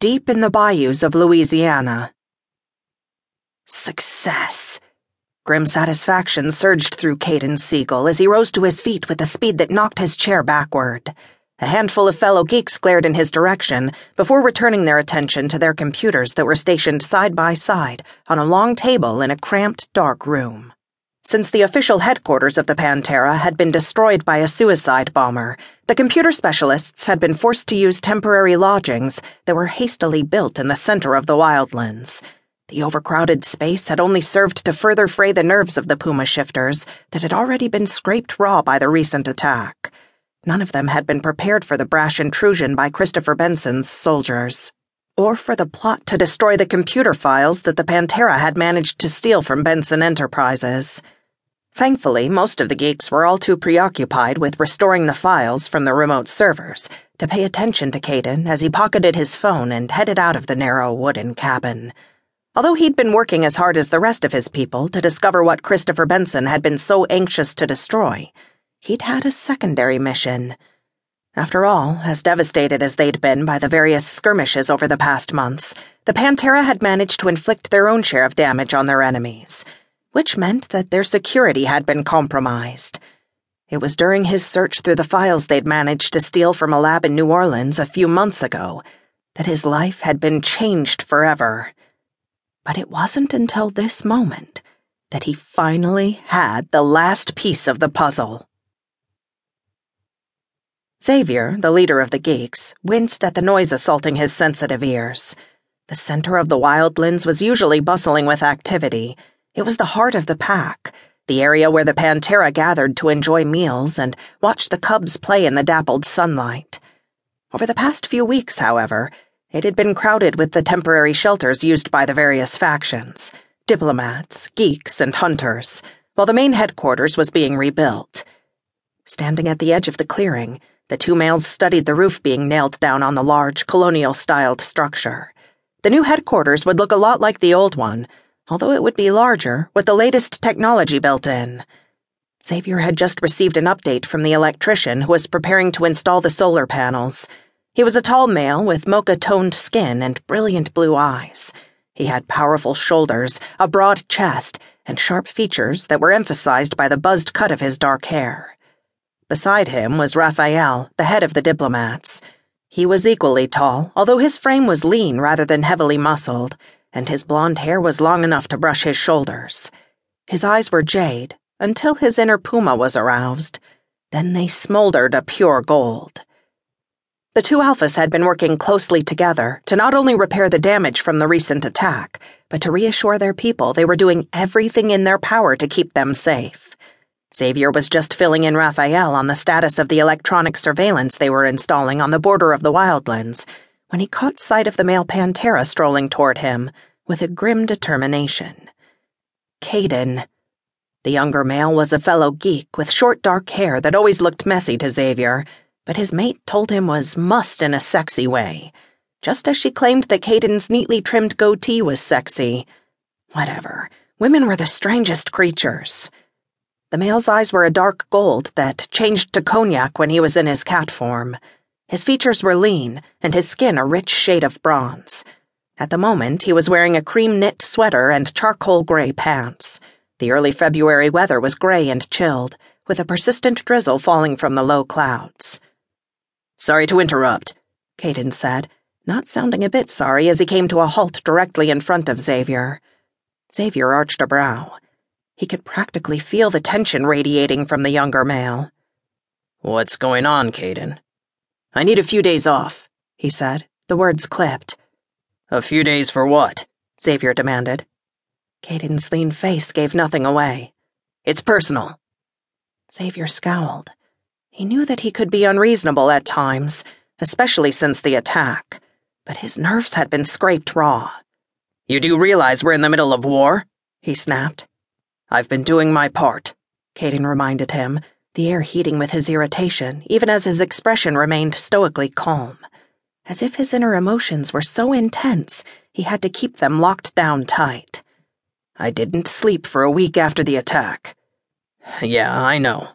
deep in the bayous of Louisiana. Success! Grim satisfaction surged through Kayden Siegel as he rose to his feet with a speed that knocked his chair backward. A handful of fellow geeks glared in his direction before returning their attention to their computers that were stationed side by side on a long table in a cramped, dark room. Since the official headquarters of the Pantera had been destroyed by a suicide bomber, the computer specialists had been forced to use temporary lodgings that were hastily built in the center of the wildlands. The overcrowded space had only served to further fray the nerves of the Puma shifters that had already been scraped raw by the recent attack. None of them had been prepared for the brash intrusion by Christopher Benson's soldiers, or for the plot to destroy the computer files that the Pantera had managed to steal from Benson Enterprises. Thankfully, most of the geeks were all too preoccupied with restoring the files from the remote servers to pay attention to Kayden as he pocketed his phone and headed out of the narrow wooden cabin. Although he'd been working as hard as the rest of his people to discover what Christopher Benson had been so anxious to destroy, he'd had a secondary mission. After all, as devastated as they'd been by the various skirmishes over the past months, the Pantera had managed to inflict their own share of damage on their enemies, which meant that their security had been compromised. It was during his search through the files they'd managed to steal from a lab in New Orleans a few months ago that his life had been changed forever. But it wasn't until this moment that he finally had the last piece of the puzzle. Xavier, the leader of the geeks, winced at the noise assaulting his sensitive ears. The center of the wildlands was usually bustling with activity. It was the heart of the pack, the area where the Pantera gathered to enjoy meals and watch the cubs play in the dappled sunlight. Over the past few weeks, however, it had been crowded with the temporary shelters used by the various factions diplomats, geeks, and hunters, while the main headquarters was being rebuilt. Standing at the edge of the clearing, the two males studied the roof being nailed down on the large, colonial styled structure. The new headquarters would look a lot like the old one, although it would be larger, with the latest technology built in. Xavier had just received an update from the electrician who was preparing to install the solar panels. He was a tall male with mocha toned skin and brilliant blue eyes. He had powerful shoulders, a broad chest, and sharp features that were emphasized by the buzzed cut of his dark hair. Beside him was Raphael, the head of the diplomats. He was equally tall, although his frame was lean rather than heavily muscled, and his blond hair was long enough to brush his shoulders. His eyes were jade, until his inner puma was aroused. Then they smoldered a pure gold. The two alphas had been working closely together to not only repair the damage from the recent attack, but to reassure their people they were doing everything in their power to keep them safe. Xavier was just filling in Raphael on the status of the electronic surveillance they were installing on the border of the wildlands when he caught sight of the male Pantera strolling toward him with a grim determination. Kayden. The younger male was a fellow geek with short dark hair that always looked messy to Xavier but his mate told him was must in a sexy way, just as she claimed that Kayden's neatly trimmed goatee was sexy. Whatever, women were the strangest creatures. The male's eyes were a dark gold that changed to cognac when he was in his cat form. His features were lean, and his skin a rich shade of bronze. At the moment, he was wearing a cream knit sweater and charcoal gray pants. The early February weather was gray and chilled, with a persistent drizzle falling from the low clouds. Sorry to interrupt, Kayden said, not sounding a bit sorry as he came to a halt directly in front of Xavier. Xavier arched a brow. He could practically feel the tension radiating from the younger male. What's going on, Kayden? I need a few days off, he said, the words clipped. A few days for what? Xavier demanded. Kayden's lean face gave nothing away. It's personal. Xavier scowled. He knew that he could be unreasonable at times, especially since the attack, but his nerves had been scraped raw. You do realize we're in the middle of war? he snapped. I've been doing my part, Kayden reminded him, the air heating with his irritation, even as his expression remained stoically calm. As if his inner emotions were so intense, he had to keep them locked down tight. I didn't sleep for a week after the attack. Yeah, I know.